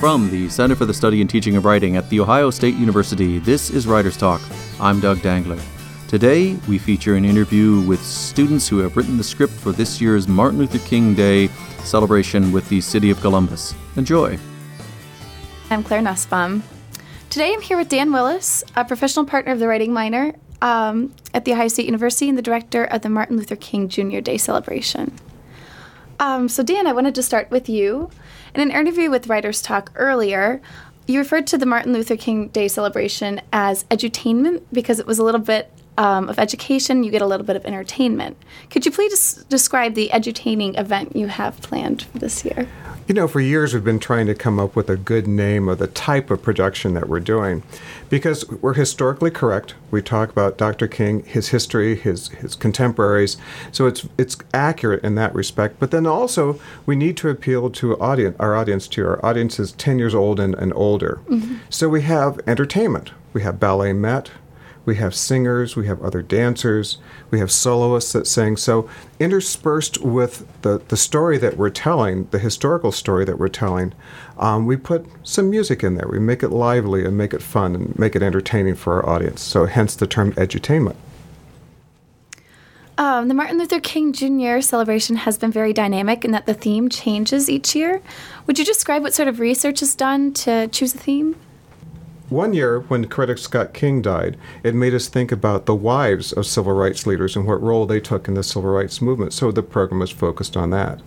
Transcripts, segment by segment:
From the Center for the Study and Teaching of Writing at The Ohio State University, this is Writer's Talk. I'm Doug Dangler. Today, we feature an interview with students who have written the script for this year's Martin Luther King Day celebration with the City of Columbus. Enjoy. I'm Claire Nusbaum. Today, I'm here with Dan Willis, a professional partner of the Writing Minor um, at The Ohio State University and the director of the Martin Luther King Jr. Day celebration. Um, so, Dan, I wanted to start with you. In an interview with Writers Talk earlier, you referred to the Martin Luther King Day celebration as edutainment because it was a little bit um, of education, you get a little bit of entertainment. Could you please describe the edutaining event you have planned for this year? You know, for years we've been trying to come up with a good name of the type of production that we're doing because we're historically correct. We talk about Dr. King, his history, his, his contemporaries. So it's it's accurate in that respect. But then also we need to appeal to audience, our audience to our audience is 10 years old and, and older. Mm-hmm. So we have entertainment. We have Ballet Met, we have singers, we have other dancers, we have soloists that sing. So, interspersed with the, the story that we're telling, the historical story that we're telling, um, we put some music in there. We make it lively and make it fun and make it entertaining for our audience. So, hence the term edutainment. Um, the Martin Luther King Jr. celebration has been very dynamic in that the theme changes each year. Would you describe what sort of research is done to choose a theme? One year, when Coretta Scott King died, it made us think about the wives of civil rights leaders and what role they took in the civil rights movement. So the program was focused on that.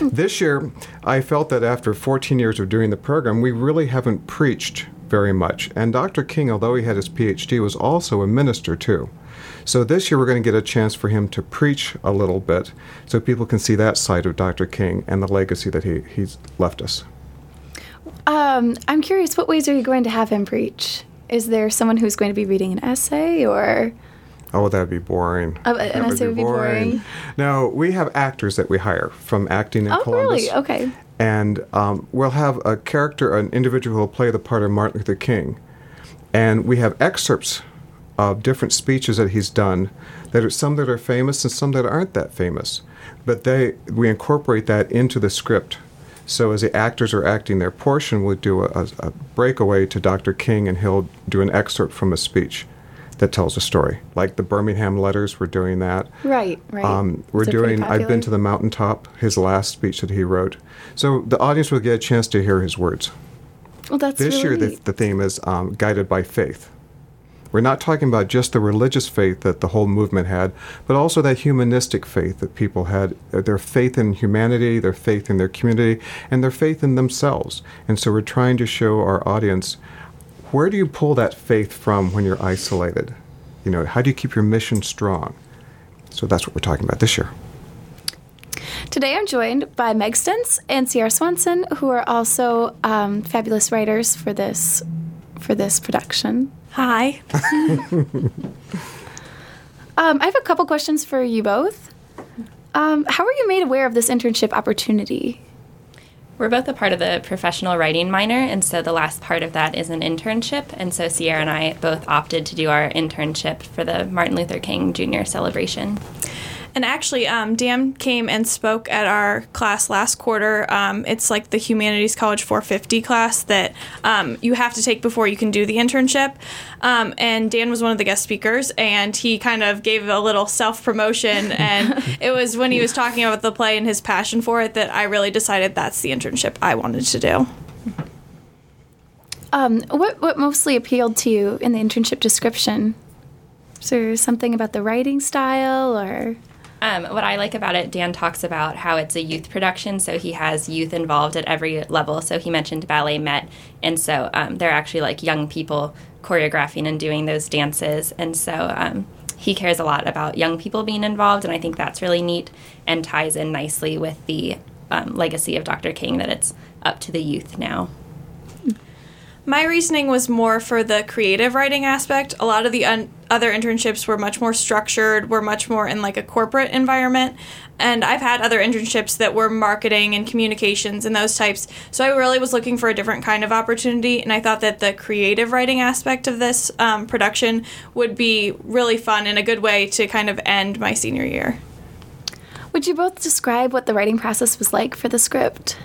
This year, I felt that after 14 years of doing the program, we really haven't preached very much. And Dr. King, although he had his PhD, was also a minister too. So this year, we're going to get a chance for him to preach a little bit so people can see that side of Dr. King and the legacy that he, he's left us. Um, I'm curious, what ways are you going to have him preach? Is there someone who's going to be reading an essay or? Oh, that'd be boring. Oh, an that essay would be boring. boring. No, we have actors that we hire from acting in oh, Columbus. really? Okay. And um, we'll have a character, an individual who will play the part of Martin Luther King. And we have excerpts of different speeches that he's done that are some that are famous and some that aren't that famous. But they we incorporate that into the script so as the actors are acting their portion, we'll do a, a, breakaway to Dr. King, and he'll do an excerpt from a speech that tells a story. Like the Birmingham Letters, we're doing that. Right, right. Um, we're doing I've Been to the Mountaintop, his last speech that he wrote. So the audience will get a chance to hear his words. Well, that's This really year, the, the, theme is um, Guided by Faith. We're not talking about just the religious faith that the whole movement had, but also that humanistic faith that people had uh, their faith in humanity, their faith in their community, and their faith in themselves. And so we're trying to show our audience where do you pull that faith from when you're isolated? You know, how do you keep your mission strong? So that's what we're talking about this year. Today I'm joined by Meg Stentz and Sierra Swanson, who are also um, fabulous writers for this for this production. Hi. um, I have a couple questions for you both. Um, how were you made aware of this internship opportunity? We're both a part of the professional writing minor, and so the last part of that is an internship. And so Sierra and I both opted to do our internship for the Martin Luther King Jr. celebration. And actually, um, Dan came and spoke at our class last quarter. Um, it's like the Humanities College 450 class that um, you have to take before you can do the internship. Um, and Dan was one of the guest speakers, and he kind of gave a little self promotion. and it was when he was talking about the play and his passion for it that I really decided that's the internship I wanted to do. Um, what what mostly appealed to you in the internship description? Is there something about the writing style or? Um, what I like about it, Dan talks about how it's a youth production, so he has youth involved at every level. So he mentioned Ballet Met, and so um, they're actually like young people choreographing and doing those dances, and so um, he cares a lot about young people being involved, and I think that's really neat and ties in nicely with the um, legacy of Dr. King that it's up to the youth now. My reasoning was more for the creative writing aspect. A lot of the un- other internships were much more structured, were much more in like a corporate environment. And I've had other internships that were marketing and communications and those types. So I really was looking for a different kind of opportunity. And I thought that the creative writing aspect of this um, production would be really fun and a good way to kind of end my senior year. Would you both describe what the writing process was like for the script?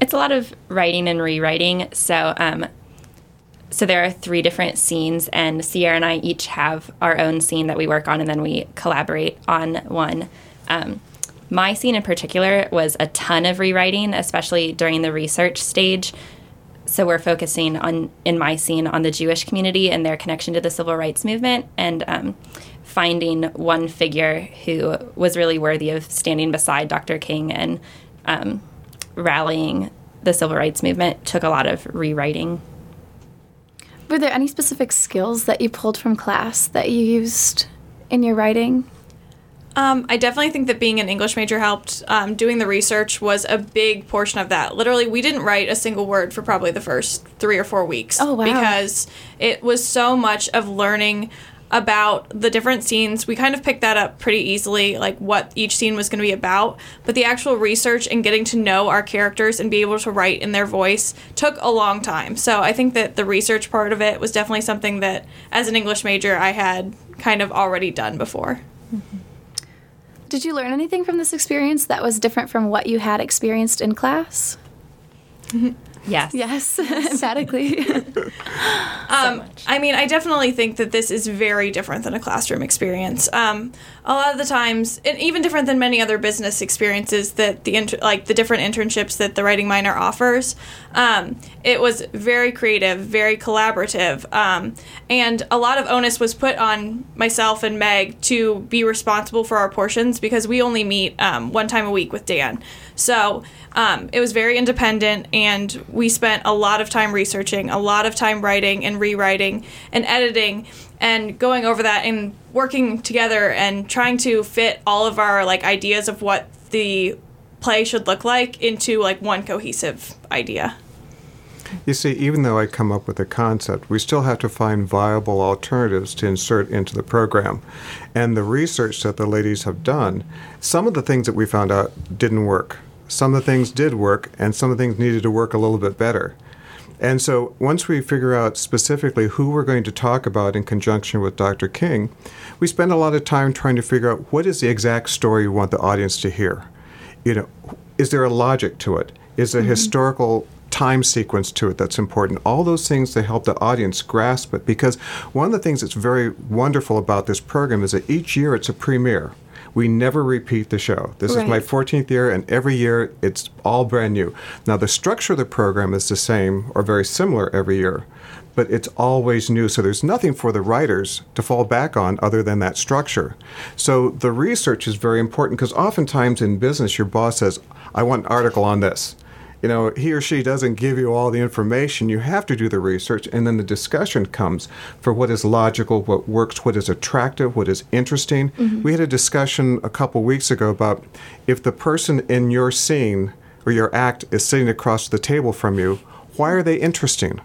It's a lot of writing and rewriting. So, um, so there are three different scenes, and Sierra and I each have our own scene that we work on, and then we collaborate on one. Um, my scene in particular was a ton of rewriting, especially during the research stage. So we're focusing on in my scene on the Jewish community and their connection to the civil rights movement, and um, finding one figure who was really worthy of standing beside Dr. King and um, rallying the civil rights movement took a lot of rewriting. Were there any specific skills that you pulled from class that you used in your writing? Um, I definitely think that being an English major helped. Um, doing the research was a big portion of that. Literally, we didn't write a single word for probably the first three or four weeks. Oh, wow. Because it was so much of learning about the different scenes. We kind of picked that up pretty easily, like what each scene was going to be about. But the actual research and getting to know our characters and be able to write in their voice took a long time. So I think that the research part of it was definitely something that, as an English major, I had kind of already done before. Mm-hmm. Did you learn anything from this experience that was different from what you had experienced in class? Mm-hmm. Yes. Yes, emphatically. Um, I mean, I definitely think that this is very different than a classroom experience. Um, a lot of the times, and even different than many other business experiences that the inter- like the different internships that the writing minor offers. Um, it was very creative, very collaborative, um, and a lot of onus was put on myself and Meg to be responsible for our portions because we only meet um, one time a week with Dan. So um, it was very independent, and we spent a lot of time researching, a lot of time writing and rewriting and editing, and going over that and working together and trying to fit all of our like ideas of what the play should look like into like one cohesive idea. You see, even though I come up with a concept, we still have to find viable alternatives to insert into the program. And the research that the ladies have done, some of the things that we found out didn't work. Some of the things did work, and some of the things needed to work a little bit better. And so once we figure out specifically who we're going to talk about in conjunction with Dr. King, we spend a lot of time trying to figure out what is the exact story we want the audience to hear. You know, is there a logic to it? Is there a mm-hmm. historical time sequence to it that's important? All those things that help the audience grasp it. Because one of the things that's very wonderful about this program is that each year it's a premiere. We never repeat the show. This is my 14th year, and every year it's all brand new. Now, the structure of the program is the same or very similar every year, but it's always new. So there's nothing for the writers to fall back on other than that structure. So the research is very important because oftentimes in business, your boss says, I want an article on this you know, he or she doesn't give you all the information. You have to do the research, and then the discussion comes for what is logical, what works, what is attractive, what is interesting. Mm-hmm. We had a discussion a couple weeks ago about if the person in your scene or your act is sitting across the table from you, why are they interesting?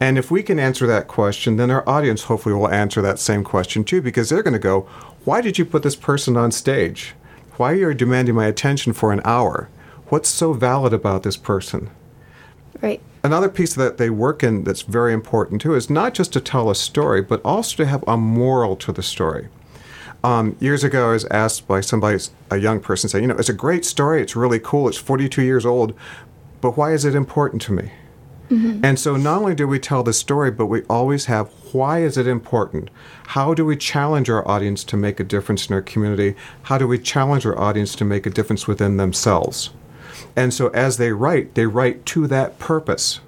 And if we can answer that question, then our audience hopefully will answer that same question too, because they're going to go, Why did you put this person on stage? Why are you demanding my attention for an hour? What's so valid about this person? right. Another piece that they work in that's very important too is not just to tell a story, but also to have a moral to the story. Um, years ago, I was asked by somebody, a young person, saying, "You know, it's a great story. It's really cool. It's 42 years old, but why is it important to me?" And so not only do we tell the story, but we always have why is it important? How do we challenge our audience to make a difference in our community? How do we challenge our audience to make a difference within themselves? And so as they write, they write to that purpose.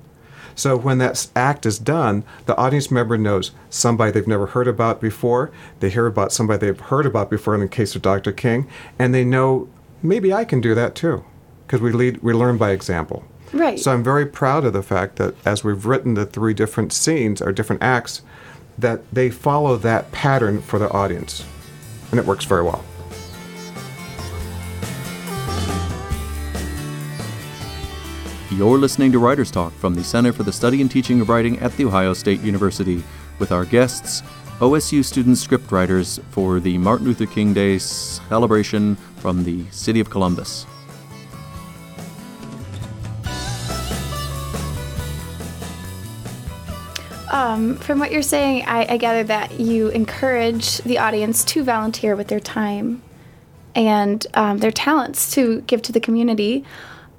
So when that act is done, the audience member knows somebody they've never heard about before. They hear about somebody they've heard about before in the case of Dr. King, and they know maybe I can do that too, because we lead, we learn by example. Right. So I'm very proud of the fact that as we've written the three different scenes or different acts, that they follow that pattern for the audience, and it works very well. You're listening to Writers Talk from the Center for the Study and Teaching of Writing at The Ohio State University with our guests, OSU student scriptwriters for the Martin Luther King Day celebration from the City of Columbus. Um, from what you're saying, I, I gather that you encourage the audience to volunteer with their time and um, their talents to give to the community.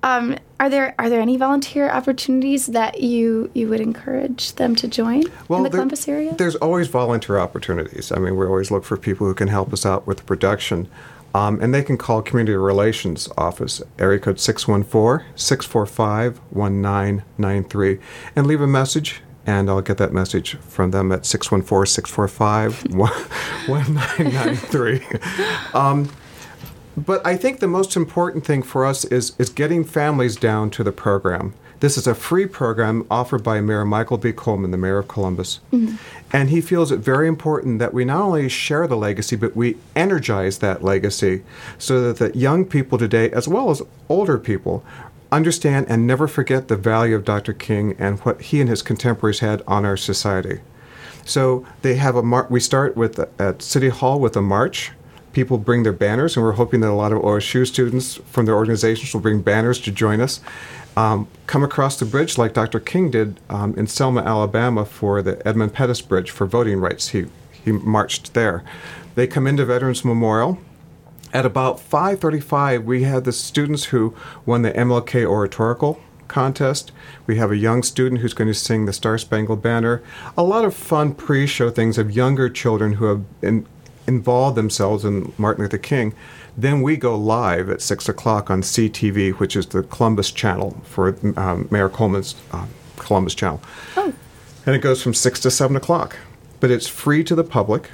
Um, are there are there any volunteer opportunities that you you would encourage them to join in the there- Columbus area? There's always volunteer opportunities. I mean, we always look for people who can help us out with the production. Um, and they can call Community Relations Office, area code 614 645 1993, and leave a message. And I'll get that message from them at 614 645 1993. Um, But I think the most important thing for us is, is getting families down to the program. This is a free program offered by Mayor Michael B. Coleman, the mayor of Columbus. Mm-hmm. And he feels it very important that we not only share the legacy, but we energize that legacy so that the young people today, as well as older people, understand and never forget the value of Dr. King and what he and his contemporaries had on our society. So they have a mar- we start with at City Hall with a march. People bring their banners, and we're hoping that a lot of OSU students from their organizations will bring banners to join us. Um, come across the bridge like Dr. King did um, in Selma, Alabama, for the Edmund Pettus Bridge for voting rights. He he marched there. They come into Veterans Memorial. At about 5:35, we had the students who won the MLK Oratorical contest. We have a young student who's going to sing the Star Spangled Banner. A lot of fun pre-show things of younger children who have in, involved themselves in Martin Luther King. Then we go live at six o'clock on CTV, which is the Columbus channel for um, Mayor Coleman's uh, Columbus channel, and it goes from six to seven o'clock. But it's free to the public.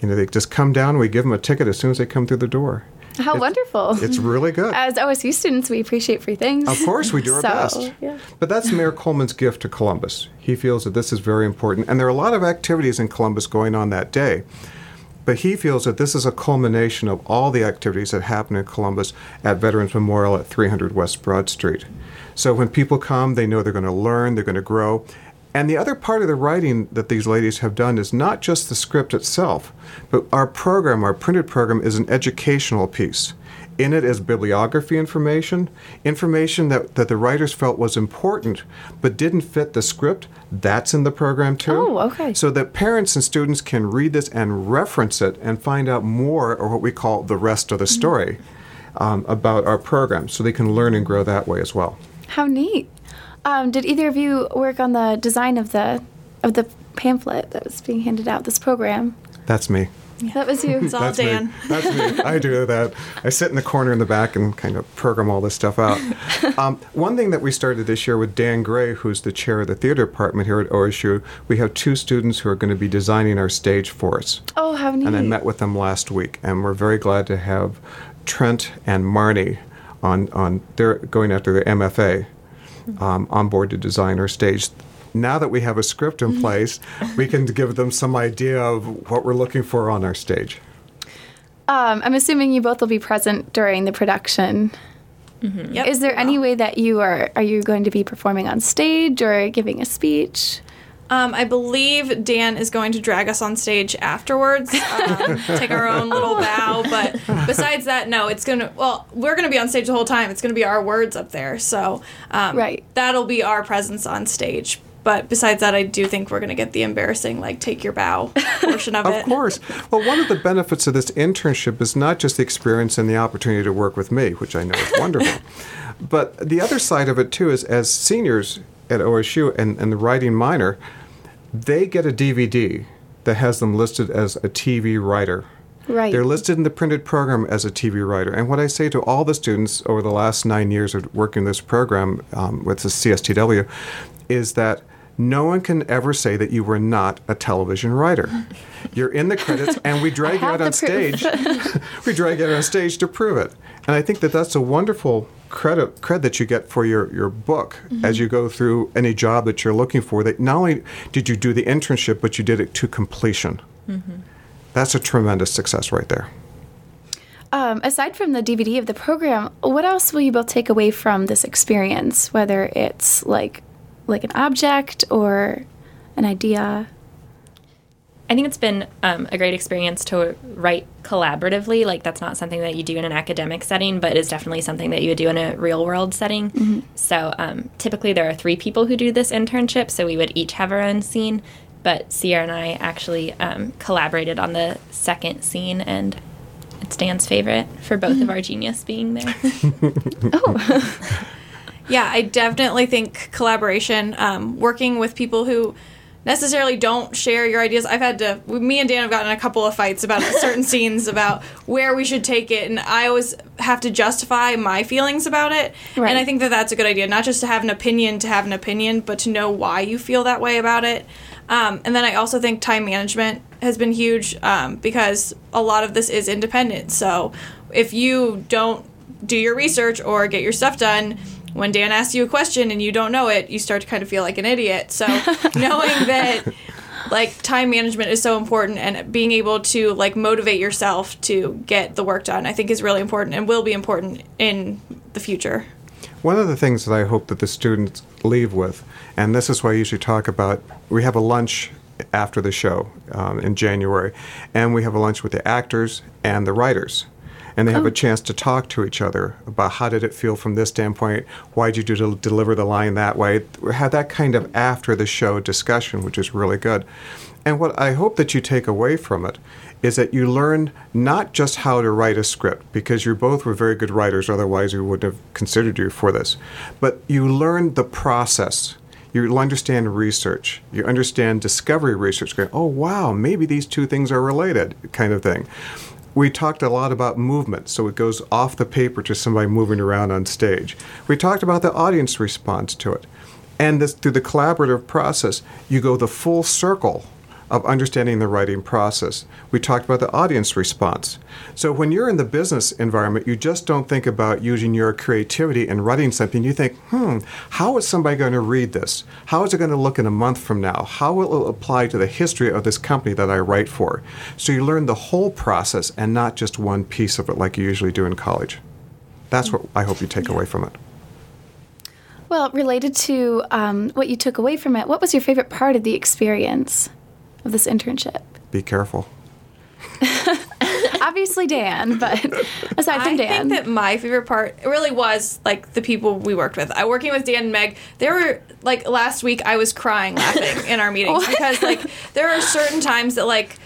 You know, they just come down. We give them a ticket as soon as they come through the door. How It's- wonderful! It's really good. As OSU students, we appreciate free things. Of course, we do our So, best. yeah. But that's Mayor Coleman's gift to Columbus. He feels that this is very important. And there are a lot of activities in Columbus going on that day. But he feels that this is a culmination of all the activities that happen in Columbus at Veterans Memorial at 300 West Broad Street. So when people come, they know they're going to learn, they're going to grow. And the other part of the writing that these ladies have done is not just the script itself, but our program, our printed program, is an educational piece. In it is bibliography information, information that, that the writers felt was important but didn't fit the script. That's in the program too. Oh, okay. So that parents and students can read this and reference it and find out more, or what we call the rest of the Mm-hmm. story, um, about our program, so they can learn and grow that way as well. How neat! Um, did either of you work on the design of the of the pamphlet that was being handed out? This program. That's me. That was you. It's all That's Dan. me. That's me. I do that. I sit in the corner in the back and kind of program all this stuff out. Um, one thing that we started this year with Dan Gray, who's the chair of the theater department here at OSU, we have two students who are going to be designing our stage for us. Oh, how neat! And I met with them last week, and we're very glad to have Trent and Marnie on on. They're going after their MFA um, on board to design our stage. Now that we have a script in place, we can give them some idea of what we're looking for on our stage. Um, I'm assuming you both will be present during the production. Yep. Is there any way that you are are you going to be performing on stage or giving a speech? Um, I believe Dan is going to drag us on stage afterwards, um, take our own little bow. But besides that, no, it's gonna. Well, we're gonna be on stage the whole time. It's gonna be our words up there, so um, Right. That'll be our presence on stage. But besides that, I do think we're gonna get the embarrassing, like take your bow portion of, it. Of course. Well, one of the benefits of this internship is not just the experience and the opportunity to work with me, which I know is wonderful, but the other side of it too is as seniors at OSU and, and the writing minor, they get a DVD that has them listed as a TV writer. Right. They're listed in the printed program as a TV writer. And what I say to all the students over the last nine years of working this program um, with the CSTW is that no one can ever say that you were not a television writer. You're in the credits, and we drag you out on stage. we drag you out on stage to prove it. And I think that that's a wonderful credit cred that you get for your, your book as you go through any job that you're looking for. That not only did you do the internship, but you did it to completion. That's a tremendous success right there. Um, aside from the DVD of the program, what else will you both take away from this experience? Whether it's like like an object or an idea. I think it's been um, a great experience to write collaboratively. Like that's not something that you do in an academic setting, but it's definitely something that you would do in a real world setting. So um, typically there are three people who do this internship, so we would each have our own scene. But Sierra and I actually um, collaborated on the second scene, and It's Dan's favorite for both of our genius being there. Oh, Yeah, I definitely think collaboration, um, working with people who necessarily don't share your ideas. I've had to, me and Dan have gotten a couple of fights about certain scenes about where we should take it, and I always have to justify my feelings about it. Right. And I think that that's a good idea, not just to have an opinion to have an opinion, but to know why you feel that way about it. Um, and then I also think time management has been huge um, because a lot of this is independent. So if you don't do your research or get your stuff done, when Dan asks you a question and you don't know it, you start to kind of feel like an idiot. So knowing that like time management is so important and being able to like motivate yourself to get the work done, I think is really important and will be important in the future. One of the things that I hope that the students leave with, and this is why I usually talk about, we have a lunch after the show um, in January, and we have a lunch with the actors and the writers. And they have a oh. chance to talk to each other about how did it feel from this standpoint, why did you del- deliver the line that way, have that kind of after the show discussion, which is really good. And what I hope that you take away from it is that you learn not just how to write a script, because you both were very good writers, otherwise we wouldn't have considered you for this, but you learn the process. You understand research. You understand discovery research. Going, oh wow, maybe these two things are related, kind of thing. We talked a lot about movement, so it goes off the paper to somebody moving around on stage. We talked about the audience response to it. And this, through the collaborative process, you go the full circle of understanding the writing process. We talked about the audience response. So when you're in the business environment, you just don't think about using your creativity and writing something. You think, hmm, how is somebody going to read this? How is it going to look in a month from now? How will it apply to the history of this company that I write for? So you learn the whole process and not just one piece of it like you usually do in college. That's what I hope you take away from it. well, related to um, what you took away from it, what was your favorite part of the experience of this internship? Be careful. Obviously, Dan, but aside from I Dan, I think that my favorite part really was like the people we worked with. I working with Dan and Meg. There were like last week I was crying laughing in our meetings because like there are certain times that like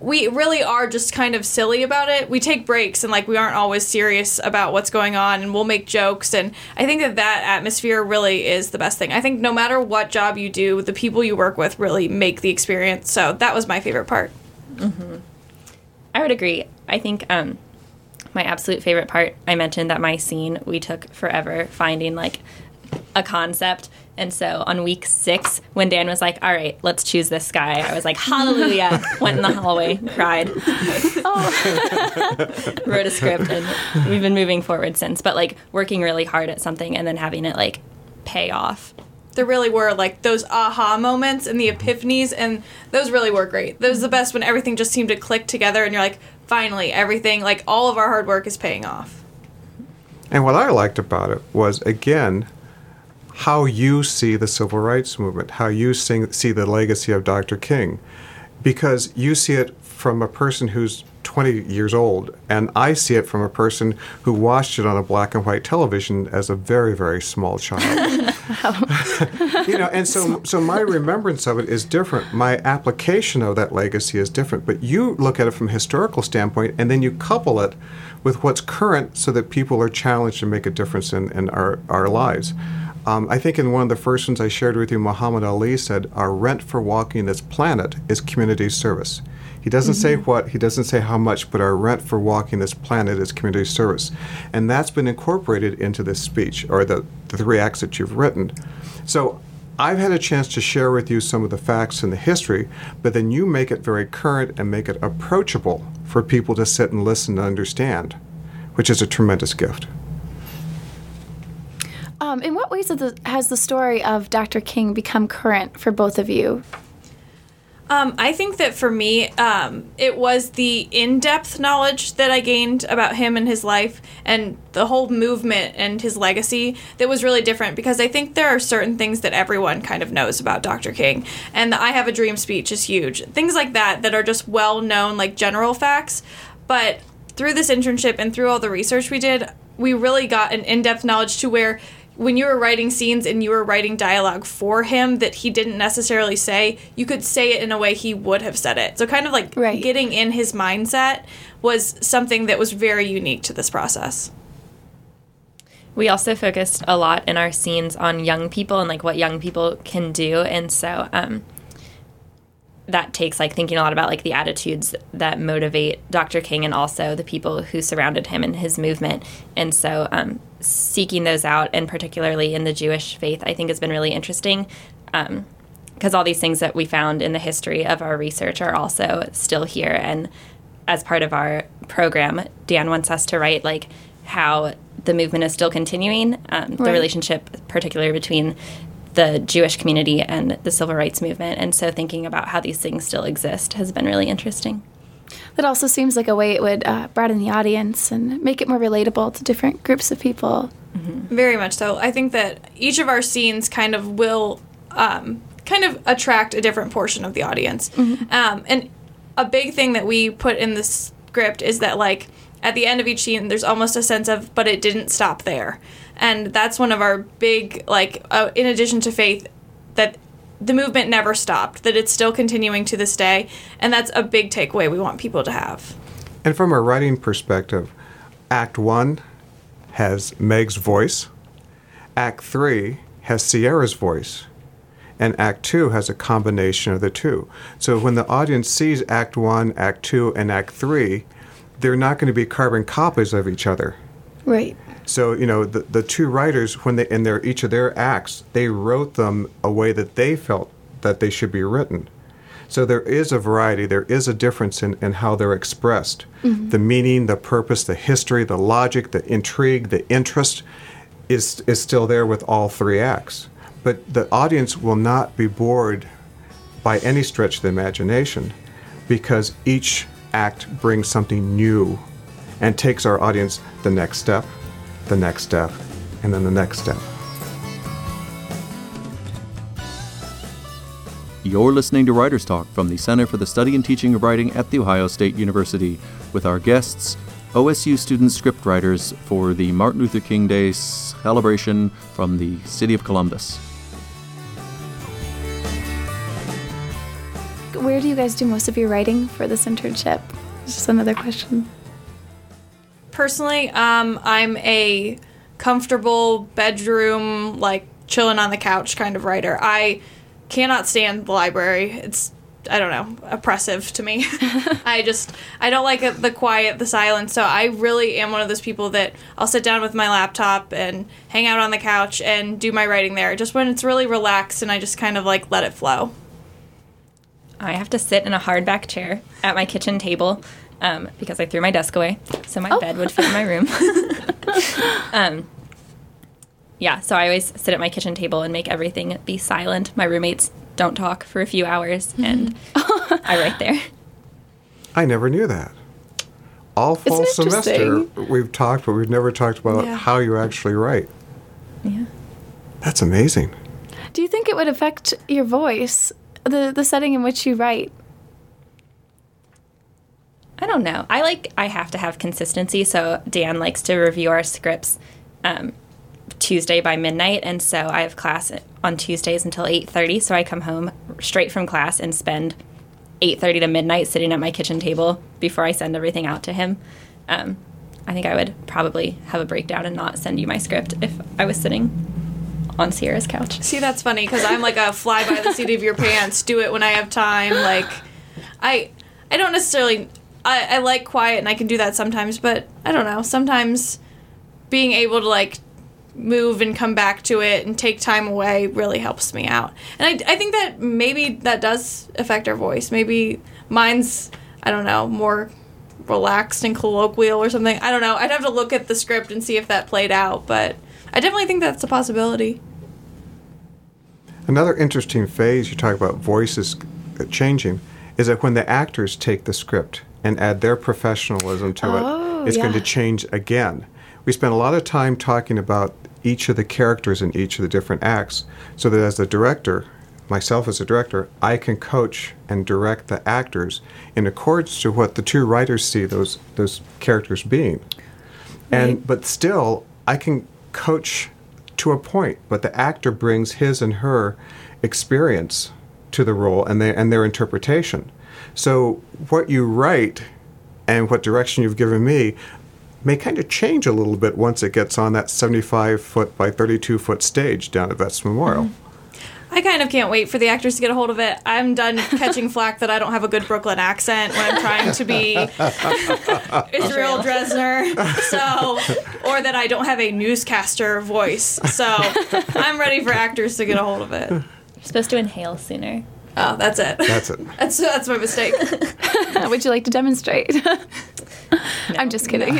we really are just kind of silly about it. We take breaks and like we aren't always serious about what's going on and we'll make jokes and I think that that atmosphere really is the best thing. I think no matter what job you do, the people you work with really make the experience. So that was my favorite part. I would agree. I think um, my absolute favorite part, I mentioned that my scene, we took forever finding like a concept. And so on week six, when Dan was like, all right, let's choose this guy, I was like, hallelujah. Went in the hallway, cried, oh. wrote a script, and we've been moving forward since. But like working really hard at something and then having it like pay off. there really were like those aha moments and the epiphanies and those really were great those are the best when everything just seemed to click together and you're like finally everything like all of our hard work is paying off And what I liked about it was, again, how you see the civil rights movement, how you sing, see the legacy of Dr. King, because you see it from a person who's 20 years old, and I see it from a person who watched it on a black and white television as a very, very small child. you know, and so so my remembrance of it is different. My application of that legacy is different. But you look at it from a historical standpoint, and then you couple it with what's current, so that people are challenged to make a difference in, in our our lives. Um, I think in one of the first ones I shared with you, Muhammad Ali said, "Our rent for walking this planet is community service." He doesn't say what, he doesn't say how much, but our rent for walking this planet is community service. And that's been incorporated into this speech, or the, the three acts that you've written. So I've had a chance to share with you some of the facts and the history, but then you make it very current and make it approachable for people to sit and listen and understand, which is a tremendous gift. Um, in what ways has the, has the story of Dr. King become current for both of you? Um, I think that for me, um, it was the in depth knowledge that I gained about him and his life and the whole movement and his legacy that was really different because I think there are certain things that everyone kind of knows about Dr. King. And the I Have a Dream speech is huge. Things like that that are just well known, like general facts. But through this internship and through all the research we did, we really got an in depth knowledge to where when you were writing scenes and you were writing dialogue for him that he didn't necessarily say, you could say it in a way he would have said it. So kind of like Right. getting in his mindset was something that was very unique to this process. We also focused a lot in our scenes on young people and like what young people can do, and so um, that takes like thinking a lot about like the attitudes that motivate Dr. King and also the people who surrounded him and his movement, and so um, seeking those out, and particularly in the Jewish faith, I think has been really interesting. Um, because all these things that we found in the history of our research are also still here. And as part of our program dan wants us to write like how the movement is still continuing um, the relationship particularly between the jewish community and the civil rights movement. And so thinking about how these things still exist has been really interesting That also seems like a way it would uh, broaden the audience and make it more relatable to different groups of people. Very much so. I think that each of our scenes kind of will um, kind of attract a different portion of the audience. Um, and a big thing that we put in the script is that, like, at the end of each scene, there's almost a sense of, but it didn't stop there. And that's one of our big, like, uh, in addition to faith, that the movement never stopped, that it's still continuing to this day. And that's a big takeaway we want people to have. And from a writing perspective, Act One has Meg's voice, Act Three has Sierra's voice, and Act Two has a combination of the two. So when the audience sees Act One, Act Two, and Act Three, they're not going to be carbon copies of each other. Right. So you know the the two writers when they in their each of their acts they wrote them a way that they felt that they should be written. So there is a variety, there is a difference in, in how they're expressed. Mm-hmm. The meaning, the purpose, the history, the logic, the intrigue, the interest is is still there with all three acts. But the audience will not be bored by any stretch of the imagination because each act brings something new and takes our audience the next step, the next step, and then the next step. You're listening to Writers Talk from the Center for the Study and Teaching of Writing at The Ohio State University with our guests, OSU student scriptwriters for the Martin Luther King Day celebration from the city of Columbus. Where do you guys do most of your writing for this internship? Just another question. Personally, um, I'm a comfortable bedroom, like chilling on the couch kind of writer. I cannot stand the library. It's I don't know, oppressive to me. I just I don't like the quiet, the silence. So I really am one of those people that I'll sit down with my laptop and hang out on the couch and do my writing there. Just when it's really relaxed and I just kind of like let it flow. i have to sit in a hardback chair at my kitchen table um, because i threw my desk away so my bed would fit in my room um, yeah, so I always sit at my kitchen table and make everything be silent. My roommates don't talk for a few hours, and I write there. I never knew that. All fall semester we've talked, but we've never talked about Yeah. how you actually write. Yeah. That's amazing. Do you think it would affect your voice, the the setting in which you write? I don't know. I like I have to have consistency, so Dan likes to review our scripts um, Tuesday by midnight, and so I have class on Tuesdays until eight thirty. So I come home straight from class and spend eight thirty to midnight sitting at my kitchen table before I send everything out to him. Um, I think I would probably have a breakdown and not send you my script if I was sitting on Sierra's couch. See, that's funny because I'm like a fly by the seat of your pants. Do it when I have time. Like, I, I don't necessarily. I, I like quiet and I can do that sometimes, but I don't know. Sometimes being able to like move and come back to it and take time away really helps me out. And I, I think that maybe that does affect our voice. Maybe mine's I don't know more relaxed and colloquial or something. I don't know. I'd have to look at the script and see if that played out, but I definitely think that's a possibility. Another interesting phase you talk about voices changing is that when the actors take the script and add their professionalism to Oh, it, it's going to change again. We spend a lot of time talking about each of the characters in each of the different acts so that as the director, myself as a director, I can coach and direct the actors in accordance to what the two writers see those those characters being. And Right. but still I can coach to a point, but the actor brings his and her experience to the role and, they, and their interpretation. So what you write and what direction you've given me may kind of change a little bit once it gets on that 75 foot by 32 foot stage down at Vets Memorial. Mm-hmm. I kind of can't wait for the actors to get a hold of it. I'm done catching flack that I don't have a good Brooklyn accent when I'm trying to be Israel Dresner. So, or that I don't have a newscaster voice. So, I'm ready for actors to get a hold of it. You're supposed to inhale sooner. Oh, that's it. That's it. That's that's my mistake. Would you like to demonstrate? I'm just kidding.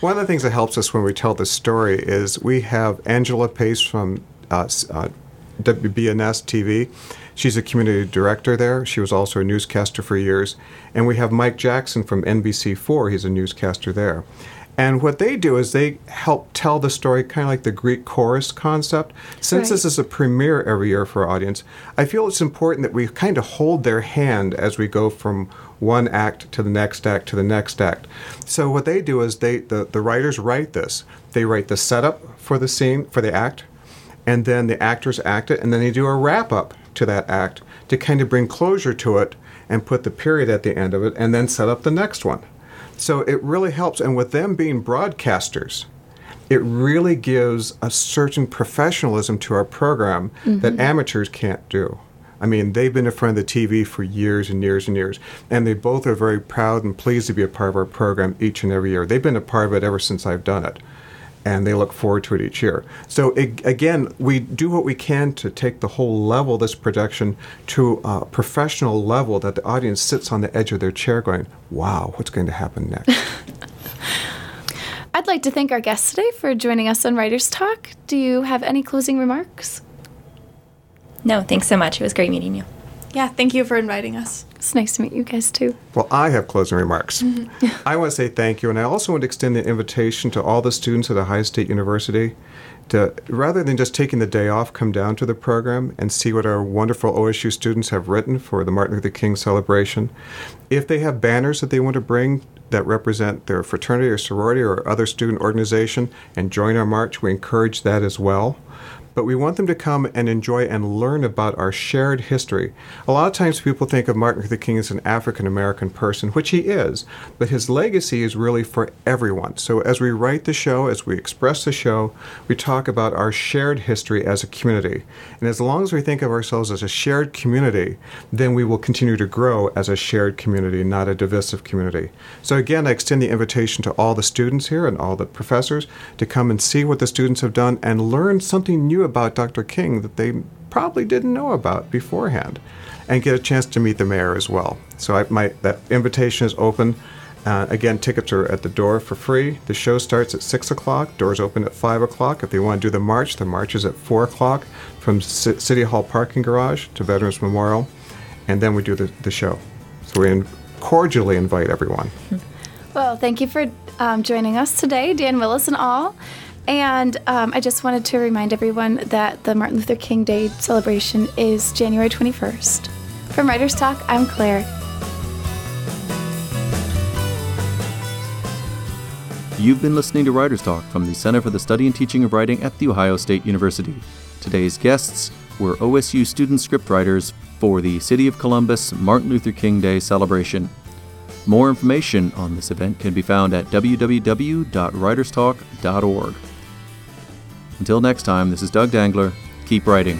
One of the things that helps us when we tell this story is we have Angela Pace from uh, uh, WBNS TV. She's a community director there. She was also a newscaster for years. And we have Mike Jackson from NBC4. He's a newscaster there. And what they do is they help tell the story kind of like the Greek chorus concept. Since this is a premiere every year for our audience, I feel it's important that we kind of hold their hand as we go from one act to the next act to the next act. So what they do is they the, the writers write this. They write the setup for the scene for the act, and then the actors act it, and then they do a wrap up to that act to kind of bring closure to it and put the period at the end of it, and then set up the next one. So it really helps. And with them being broadcasters, it really gives a certain professionalism to our program that mm-hmm. amateurs can't do. I mean, they've been in front of the TV for years and years and years, and they both are very proud and pleased to be a part of our program each and every year. They've been a part of it ever since I've done it, and they look forward to it each year. So, it, again, we do what we can to take the whole level of this production to a professional level that the audience sits on the edge of their chair going, wow, what's going to happen next? I'd like to thank our guests today for joining us on Writers Talk. Do you have any closing remarks? No, thanks so much. It was great meeting you. Yeah, thank you for inviting us. It's nice to meet you guys too. Well, I have closing remarks. Mm-hmm. I want to say thank you, and I also want to extend an invitation to all the students at Ohio State University to, rather than just taking the day off, come down to the program and see what our wonderful OSU students have written for the Martin Luther King celebration. If they have banners that they want to bring that represent their fraternity or sorority or other student organization and join our march, we encourage that as well but we want them to come and enjoy and learn about our shared history. A lot of times people think of Martin Luther King as an African American person, which he is, but his legacy is really for everyone. So as we write the show, as we express the show, we talk about our shared history as a community. And as long as we think of ourselves as a shared community, then we will continue to grow as a shared community, not a divisive community. So again, I extend the invitation to all the students here and all the professors to come and see what the students have done and learn something new about Dr. King that they probably didn't know about beforehand, and get a chance to meet the mayor as well. So I, my that invitation is open. Uh, again, tickets are at the door for free. The show starts at six o'clock. Doors open at five o'clock. If they want to do the march, the march is at four o'clock from C- City Hall parking garage to Veterans Memorial, and then we do the, the show. So we in- cordially invite everyone. Well, thank you for um, joining us today, Dan Willis and all. And um, I just wanted to remind everyone that the Martin Luther King Day celebration is January 21st. From Writers Talk, I'm Claire. You've been listening to Writers Talk from the Center for the Study and Teaching of Writing at The Ohio State University. Today's guests were OSU student scriptwriters for the City of Columbus Martin Luther King Day celebration. More information on this event can be found at www.writerstalk.org. Until next time, this is Doug Dangler. Keep writing.